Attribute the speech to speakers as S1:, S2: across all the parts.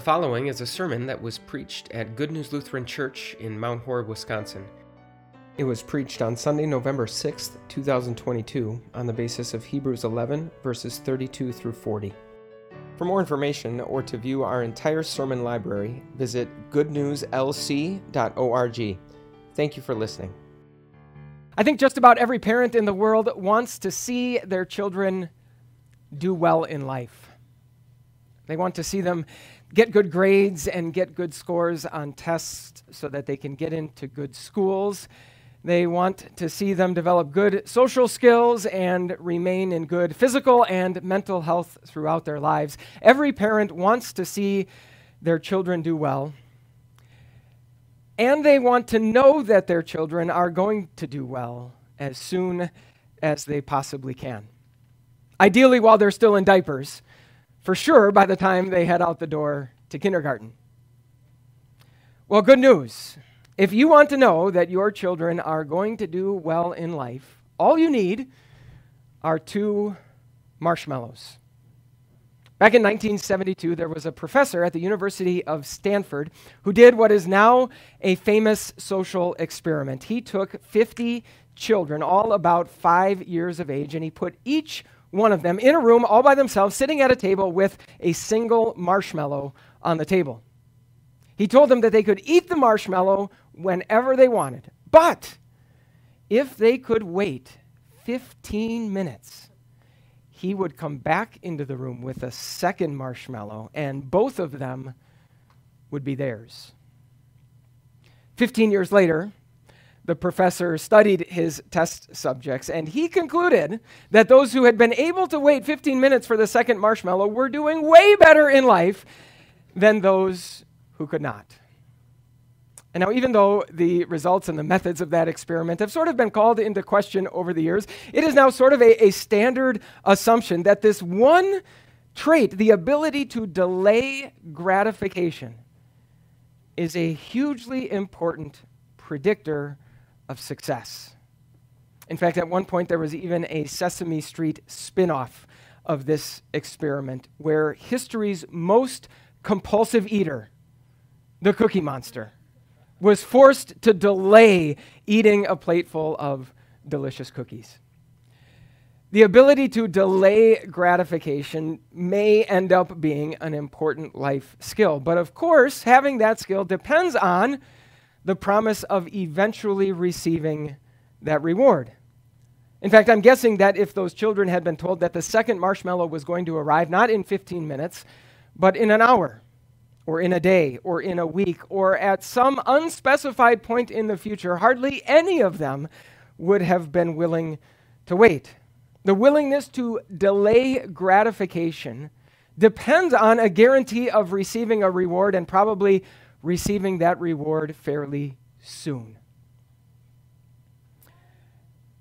S1: The following is a sermon that was preached at Good News Lutheran Church in Mount Horeb, Wisconsin. It was preached on Sunday, November 6th, 2022, on the basis of Hebrews 11, verses 32 through 40. For more information or to view our entire sermon library, visit goodnewslc.org. Thank you for listening.
S2: I think just about every parent in the world wants to see their children do well in life. They want to see them get good grades and get good scores on tests so that they can get into good schools. They want to see them develop good social skills and remain in good physical and mental health throughout their lives. Every parent wants to see their children do well. And they want to know that their children are going to do well as soon as they possibly can. Ideally, while they're still in diapers for sure by the time they head out the door to kindergarten. Well, good news. If you want to know that your children are going to do well in life, all you need are two marshmallows. Back in 1972, there was a professor at the University of Stanford who did what is now a famous social experiment. He took 50 children, all about five years of age, and he put each one of them in a room all by themselves, sitting at a table with a single marshmallow on the table. He told them that they could eat the marshmallow whenever they wanted, but if they could wait 15 minutes, he would come back into the room with a second marshmallow, and both of them would be theirs. 15 years later, the professor studied his test subjects, and he concluded that those who had been able to wait 15 minutes for the second marshmallow were doing way better in life than those who could not. And now, even though the results and the methods of that experiment have sort of been called into question over the years, it is now sort of a, a standard assumption that this one trait, the ability to delay gratification, is a hugely important predictor of success. In fact, at one point, there was even a Sesame Street spin off of this experiment where history's most compulsive eater, the Cookie Monster, was forced to delay eating a plateful of delicious cookies. The ability to delay gratification may end up being an important life skill. But of course, having that skill depends on the promise of eventually receiving that reward. In fact, I'm guessing that if those children had been told that the second marshmallow was going to arrive not in 15 minutes, but in an hour, or in a day, or in a week, or at some unspecified point in the future, hardly any of them would have been willing to wait. The willingness to delay gratification depends on a guarantee of receiving a reward and probably receiving that reward fairly soon.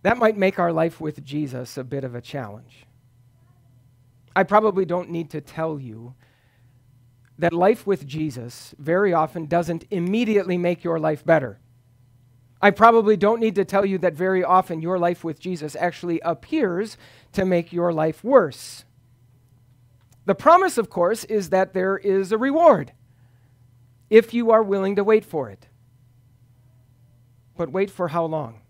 S2: That might make our life with Jesus a bit of a challenge. I probably don't need to tell you that life with Jesus very often doesn't immediately make your life better. I probably don't need to tell you that very often your life with Jesus actually appears to make your life worse. The promise, of course, is that there is a reward if you are willing to wait for it. But wait for how long?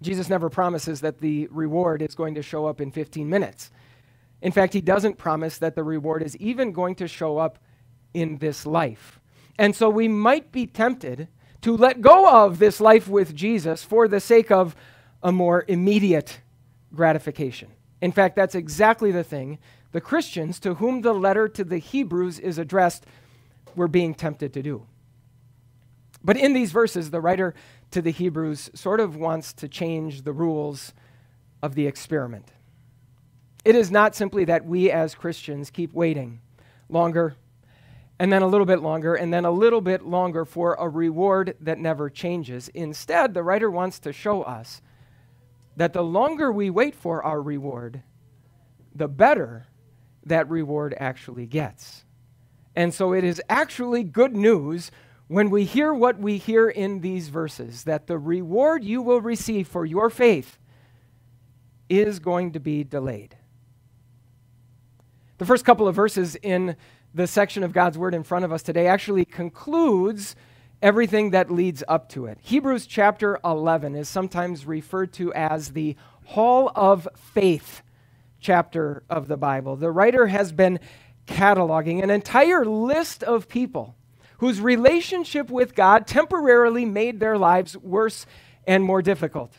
S2: Jesus never promises that the reward is going to show up in 15 minutes. In fact, he doesn't promise that the reward is even going to show up in this life. And so we might be tempted to let go of this life with Jesus for the sake of a more immediate gratification. In fact, that's exactly the thing the Christians to whom the letter to the Hebrews is addressed we're being tempted to do. But in these verses, the writer to the Hebrews sort of wants to change the rules of the experiment. It is not simply that we as Christians keep waiting longer and then a little bit longer and then a little bit longer for a reward that never changes. Instead, the writer wants to show us that the longer we wait for our reward, the better that reward actually gets. And so it is actually good news when we hear what we hear in these verses that the reward you will receive for your faith is going to be delayed. The first couple of verses in the section of God's Word in front of us today actually concludes everything that leads up to it. Hebrews chapter 11 is sometimes referred to as the Hall of Faith chapter of the Bible. The writer has been cataloging an entire list of people whose relationship with God temporarily made their lives worse and more difficult.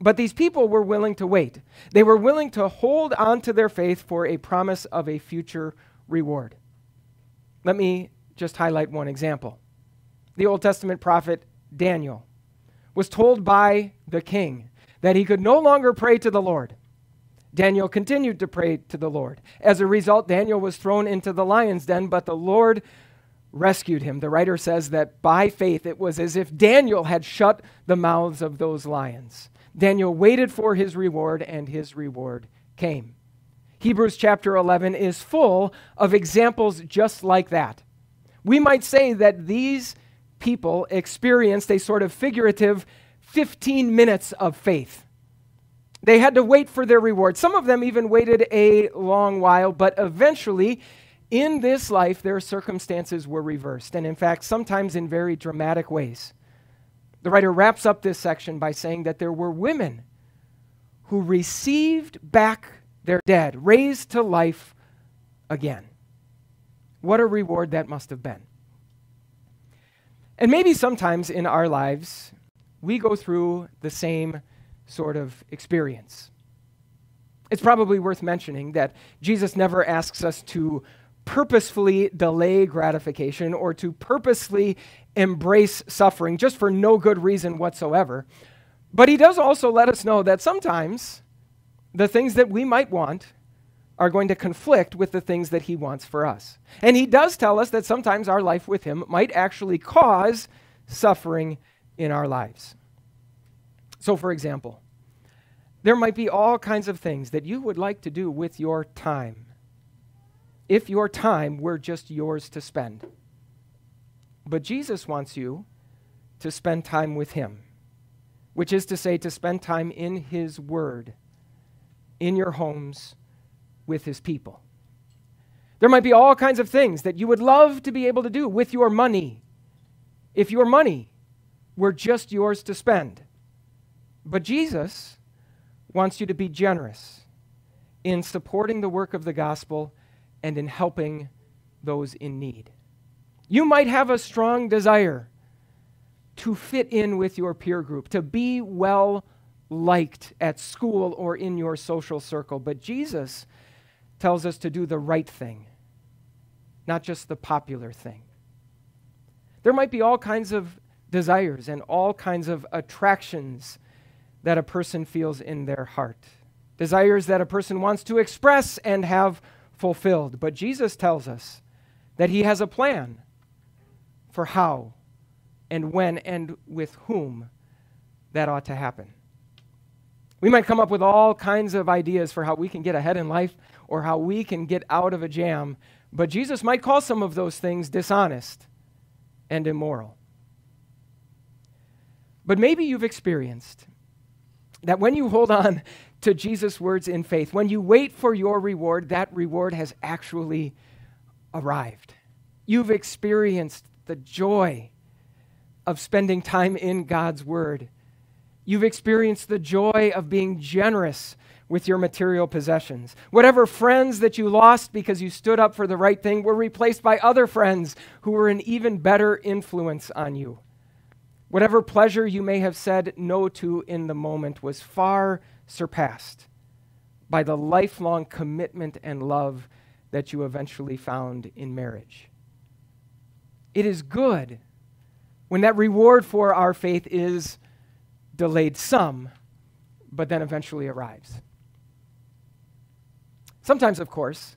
S2: But these people were willing to wait. They were willing to hold on to their faith for a promise of a future reward. Let me just highlight one example. The Old Testament prophet Daniel was told by the king that he could no longer pray to the Lord. Daniel continued to pray to the Lord. As a result, Daniel was thrown into the lion's den, but the Lord rescued him. The writer says that by faith it was as if Daniel had shut the mouths of those lions. Daniel waited for his reward, and his reward came. Hebrews chapter 11 is full of examples just like that. We might say that these people experienced a sort of figurative 15 minutes of faith. They had to wait for their reward. Some of them even waited a long while, but eventually, in this life, their circumstances were reversed, and in fact, sometimes in very dramatic ways. The writer wraps up this section by saying that there were women who received back their dead, raised to life again. What a reward that must have been. And maybe sometimes in our lives, we go through the same sort of experience. It's probably worth mentioning that Jesus never asks us to purposefully delay gratification or to purposely embrace suffering just for no good reason whatsoever. But he does also let us know that sometimes the things that we might want are going to conflict with the things that he wants for us. And he does tell us that sometimes our life with him might actually cause suffering in our lives. So, for example, there might be all kinds of things that you would like to do with your time if your time were just yours to spend. But Jesus wants you to spend time with Him, which is to say, to spend time in His Word, in your homes, with His people. There might be all kinds of things that you would love to be able to do with your money if your money were just yours to spend. But Jesus wants you to be generous in supporting the work of the gospel and in helping those in need. You might have a strong desire to fit in with your peer group, to be well liked at school or in your social circle, but Jesus tells us to do the right thing, not just the popular thing. There might be all kinds of desires and all kinds of attractions that a person feels in their heart, desires that a person wants to express and have fulfilled. But Jesus tells us that He has a plan for how and when and with whom that ought to happen. We might come up with all kinds of ideas for how we can get ahead in life or how we can get out of a jam, but Jesus might call some of those things dishonest and immoral. But maybe you've experienced that when you hold on to Jesus' words in faith, when you wait for your reward, that reward has actually arrived. You've experienced the joy of spending time in God's Word. You've experienced the joy of being generous with your material possessions. Whatever friends that you lost because you stood up for the right thing were replaced by other friends who were an even better influence on you. Whatever pleasure you may have said no to in the moment was far surpassed by the lifelong commitment and love that you eventually found in marriage. It is good when that reward for our faith is delayed some, but then eventually arrives. Sometimes, of course,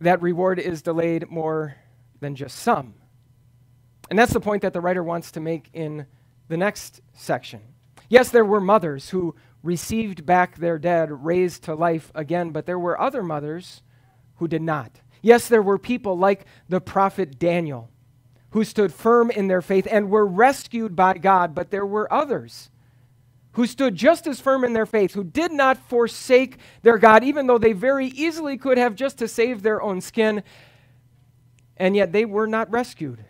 S2: that reward is delayed more than just some. And that's the point that the writer wants to make in the next section. Yes, there were mothers who received back their dead, raised to life again, but there were other mothers who did not. Yes, there were people like the prophet Daniel who stood firm in their faith and were rescued by God, but there were others who stood just as firm in their faith, who did not forsake their God, even though they very easily could have just to save their own skin, And yet they were not rescued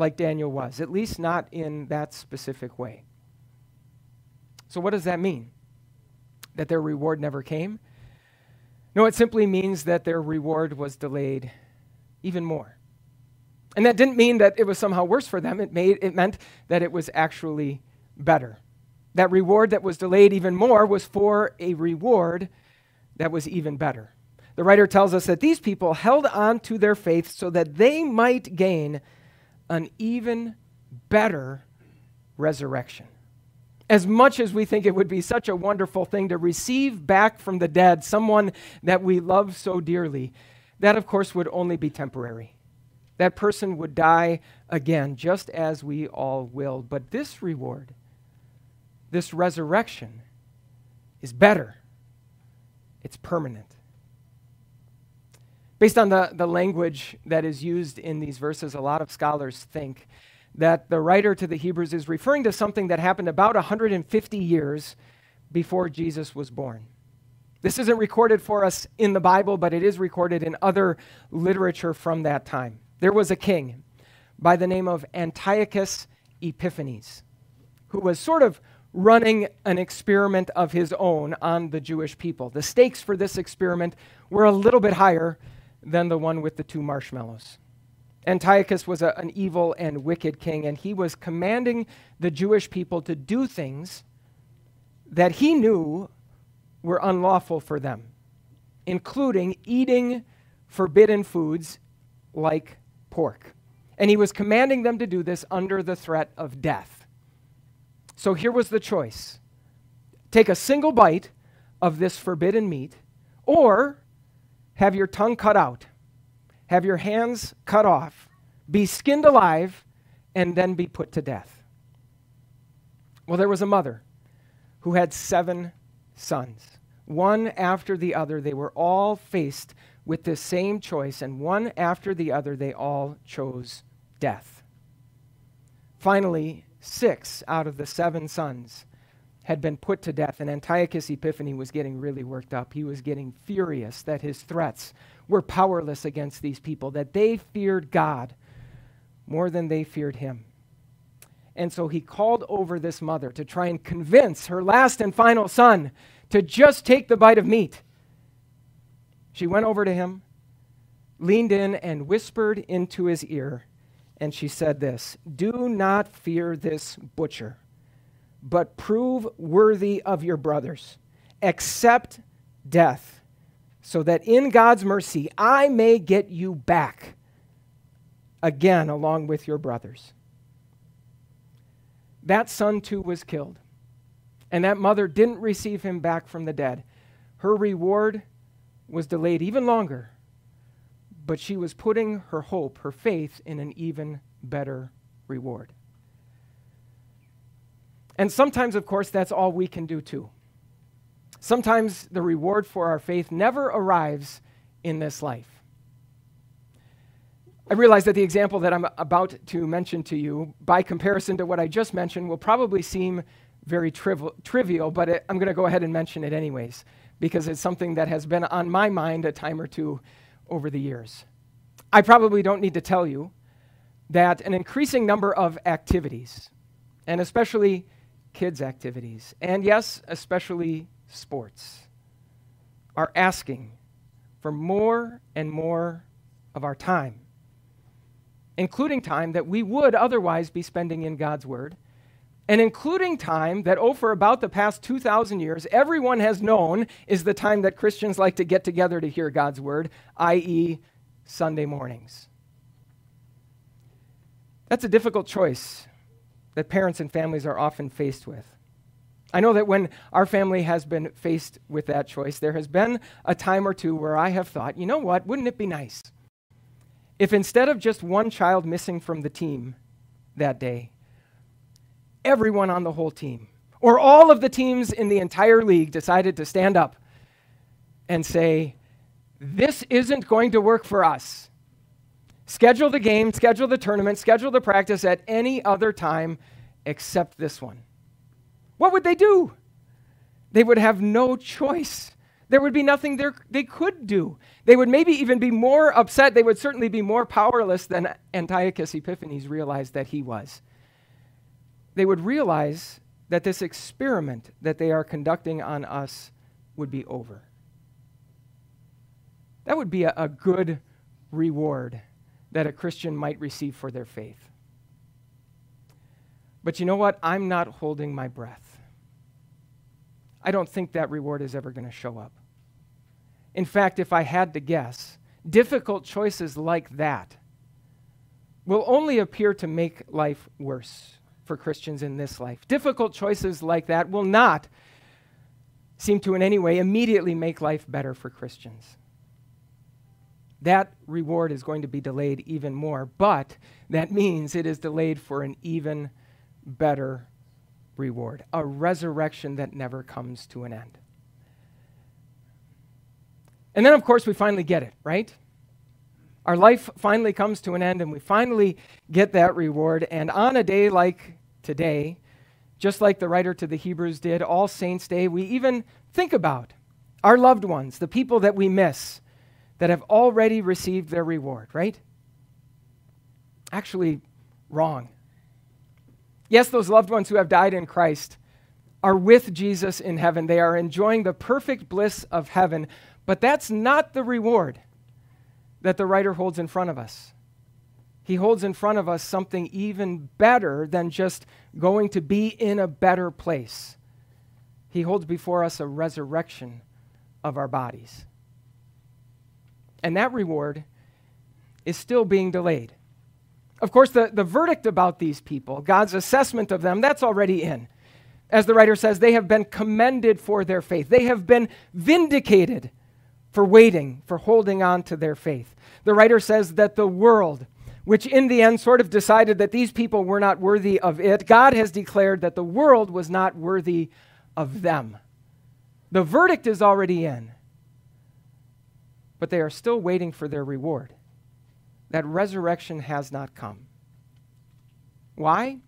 S2: like Daniel was, at least not in that specific way. So, what does that mean? That their reward never came? No, it simply means that their reward was delayed even more. And that didn't mean that it was somehow worse for them. It, made, it meant that it was actually better. That reward that was delayed even more was for a reward that was even better. The writer tells us that these people held on to their faith so that they might gain an even better resurrection. As much as we think it would be such a wonderful thing to receive back from the dead someone that we love so dearly, that of course would only be temporary. That person would die again, just as we all will. But this reward, this resurrection, is better. It's permanent. Based on the, the language that is used in these verses, a lot of scholars think that the writer to the Hebrews is referring to something that happened about 150 years before Jesus was born. This isn't recorded for us in the Bible, but it is recorded in other literature from that time. There was a king by the name of Antiochus Epiphanes who was sort of running an experiment of his own on the Jewish people. The stakes for this experiment were a little bit higher than the one with the two marshmallows. Antiochus was a, an evil and wicked king, and he was commanding the Jewish people to do things that he knew were unlawful for them, including eating forbidden foods like pork. And he was commanding them to do this under the threat of death. So here was the choice take a single bite of this forbidden meat, or have your tongue cut out, have your hands cut off, be skinned alive, and then be put to death. Well, there was a mother who had seven sons. One after the other, they were all faced with this same choice, and one after the other, they all chose death. Finally, six out of the seven sons had been put to death, and Antiochus Epiphanes was getting really worked up. He was getting furious that his threats were powerless against these people, that they feared God more than they feared him. And so he called over this mother to try and convince her last and final son to just take the bite of meat. She went over to him, leaned in, and whispered into his ear, and she said this Do not fear this butcher, but prove worthy of your brothers. Accept death, so that in God's mercy I may get you back again along with your brothers. That son too was killed and that mother didn't receive him back from the dead. Her reward was delayed even longer, but she was putting her hope, her faith, in an even better reward. And sometimes, of course, that's all we can do too. Sometimes the reward for our faith never arrives in this life. I realize that the example that I'm about to mention to you, by comparison to what I just mentioned, will probably seem very triv- trivial, but it, I'm going to go ahead and mention it anyways because it's something that has been on my mind a time or two over the years. I probably don't need to tell you that an increasing number of activities, and especially kids' activities, and yes, especially sports, are asking for more and more of our time, including time that we would otherwise be spending in God's Word and including time that, oh, for about the past 2,000 years, everyone has known is the time that Christians like to get together to hear God's word, i.e., Sunday mornings. That's a difficult choice that parents and families are often faced with. I know that when our family has been faced with that choice, there has been a time or two where I have thought, you know what, wouldn't it be nice if instead of just one child missing from the team that day, everyone on the whole team, or all of the teams in the entire league decided to stand up and say, This isn't going to work for us. Schedule the game, schedule the tournament, schedule the practice at any other time except this one. What would they do? They would have no choice. There would be nothing there they could do. They would maybe even be more upset. They would certainly be more powerless than Antiochus Epiphanes realized that he was. They would realize that this experiment that they are conducting on us would be over. That would be a, a good reward that a Christian might receive for their faith. But you know what? I'm not holding my breath. I don't think that reward is ever going to show up. In fact, if I had to guess, difficult choices like that will only appear to make life worse for Christians in this life. Difficult choices like that will not seem to in any way immediately make life better for Christians. That reward is going to be delayed even more, but that means it is delayed for an even better reward, a resurrection that never comes to an end. And then, of course, we finally get it, right? Our life finally comes to an end, and we finally get that reward. And on a day like today, just like the writer to the Hebrews did, All Saints' Day, we even think about our loved ones, the people that we miss, that have already received their reward, right? Actually, wrong. Yes, those loved ones who have died in Christ are with Jesus in heaven. They are enjoying the perfect bliss of heaven, but that's not the reward that the writer holds in front of us. He holds in front of us something even better than just going to be in a better place. He holds before us a resurrection of our bodies. And that reward is still being delayed. Of course, the, the verdict about these people, God's assessment of them, that's already in. As the writer says, they have been commended for their faith. They have been vindicated for waiting, for holding on to their faith. The writer says that the world, which in the end sort of decided that these people were not worthy of it, God has declared that the world was not worthy of them. The verdict is already in, but they are still waiting for their reward that resurrection has not come. Why?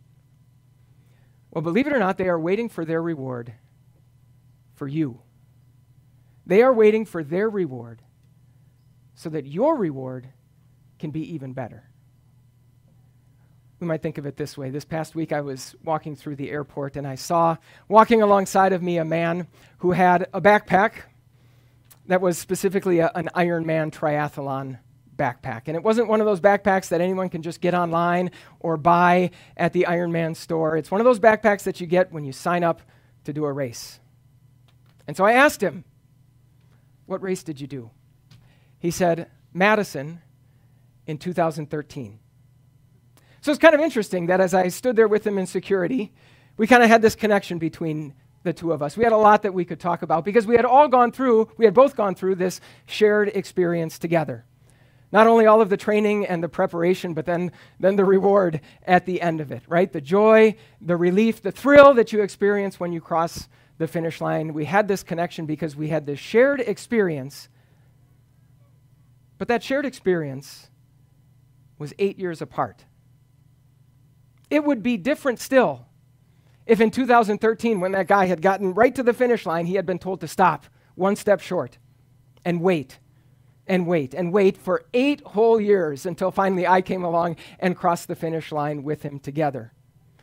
S2: Well, believe it or not, they are waiting for their reward for you. They are waiting for their reward so that your reward can be even better. We might think of it this way. This past week, I was walking through the airport and I saw walking alongside of me a man who had a backpack that was specifically a, an Ironman triathlon backpack. And it wasn't one of those backpacks that anyone can just get online or buy at the Ironman store. It's one of those backpacks that you get when you sign up to do a race. And so I asked him, What race did you do? He said, Madison in 2013. So it's kind of interesting that as I stood there with him in security, we kind of had this connection between the two of us. We had a lot that we could talk about because we had all gone through, we had both gone through this shared experience together. Not only all of the training and the preparation, but then, then the reward at the end of it, right? The joy, the relief, the thrill that you experience when you cross the finish line. We had this connection because we had this shared experience. But that shared experience was eight years apart. It would be different still if in 2013, when that guy had gotten right to the finish line, he had been told to stop one step short and wait and wait and wait for eight whole years until finally I came along and crossed the finish line with him together.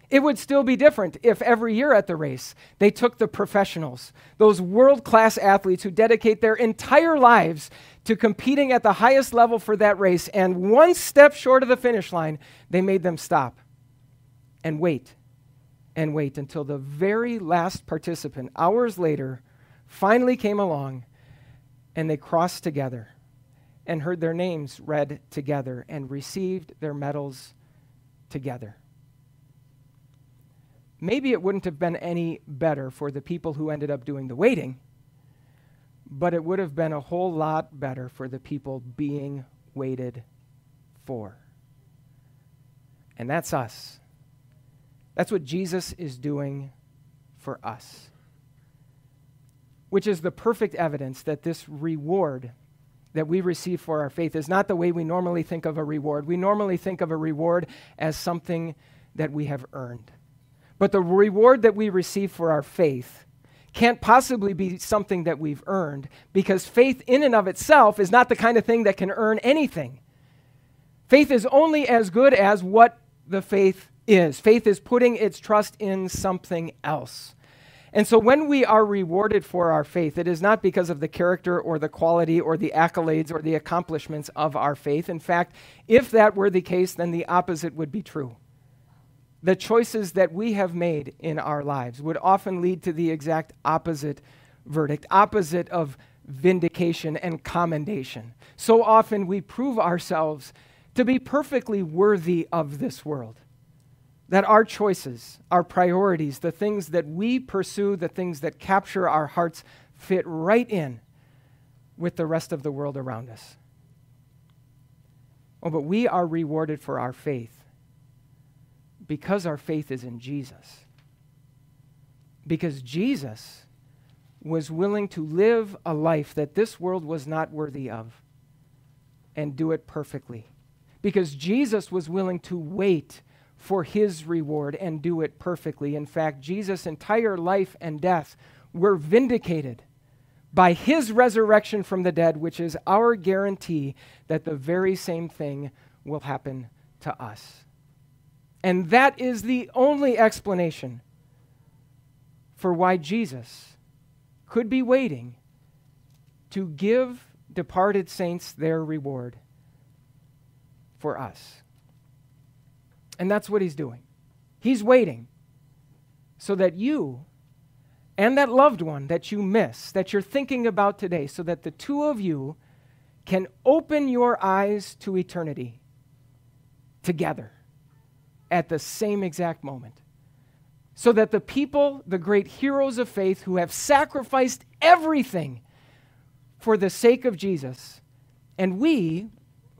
S2: It would still be different if every year at the race they took the professionals, those world class athletes who dedicate their entire lives to competing at the highest level for that race, and one step short of the finish line, they made them stop and wait and wait until the very last participant, hours later, finally came along and they crossed together and heard their names read together and received their medals together. Maybe it wouldn't have been any better for the people who ended up doing the waiting, but it would have been a whole lot better for the people being waited for. And that's us. That's what Jesus is doing for us, which is the perfect evidence that this reward that we receive for our faith is not the way we normally think of a reward. We normally think of a reward as something that we have earned. But the reward that we receive for our faith can't possibly be something that we've earned because faith in and of itself is not the kind of thing that can earn anything. Faith is only as good as what the faith is. Faith is putting its trust in something else. And so when we are rewarded for our faith, it is not because of the character or the quality or the accolades or the accomplishments of our faith. In fact, if that were the case, then the opposite would be true. The choices that we have made in our lives would often lead to the exact opposite verdict, opposite of vindication and commendation. So often we prove ourselves to be perfectly worthy of this world that our choices, our priorities, the things that we pursue, the things that capture our hearts, fit right in with the rest of the world around us. Oh, but we are rewarded for our faith because our faith is in Jesus. Because Jesus was willing to live a life that this world was not worthy of and do it perfectly. Because Jesus was willing to wait for his reward and do it perfectly. In fact, Jesus' entire life and death were vindicated by his resurrection from the dead, which is our guarantee that the very same thing will happen to us. And that is the only explanation for why Jesus could be waiting to give departed saints their reward for us. And that's what he's doing. He's waiting so that you and that loved one that you miss, that you're thinking about today, so that the two of you can open your eyes to eternity together at the same exact moment. So that the people, the great heroes of faith who have sacrificed everything for the sake of Jesus, and we,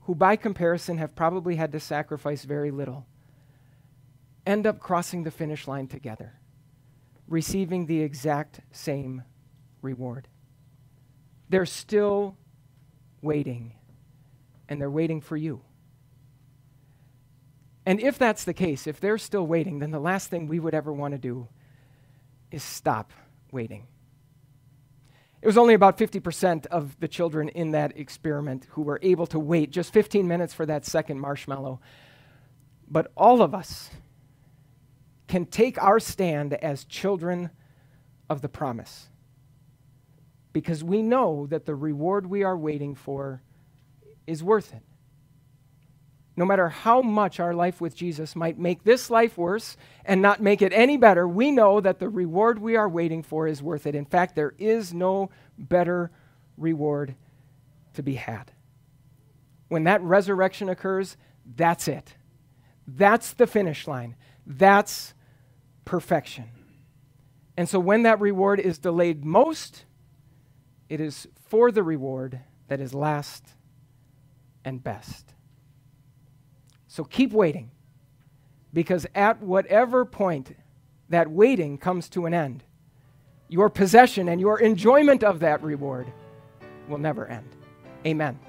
S2: who by comparison have probably had to sacrifice very little, end up crossing the finish line together, receiving the exact same reward. They're still waiting, and they're waiting for you. And if that's the case, if they're still waiting, then the last thing we would ever want to do is stop waiting. It was only about 50% of the children in that experiment who were able to wait just 15 minutes for that second marshmallow. But all of us, can take our stand as children of the promise. Because we know that the reward we are waiting for is worth it. No matter how much our life with Jesus might make this life worse and not make it any better, we know that the reward we are waiting for is worth it. In fact, there is no better reward to be had. When that resurrection occurs, that's it. That's the finish line. That's perfection. And so when that reward is delayed most, it is for the reward that is last and best. So keep waiting, because at whatever point that waiting comes to an end, your possession and your enjoyment of that reward will never end. Amen.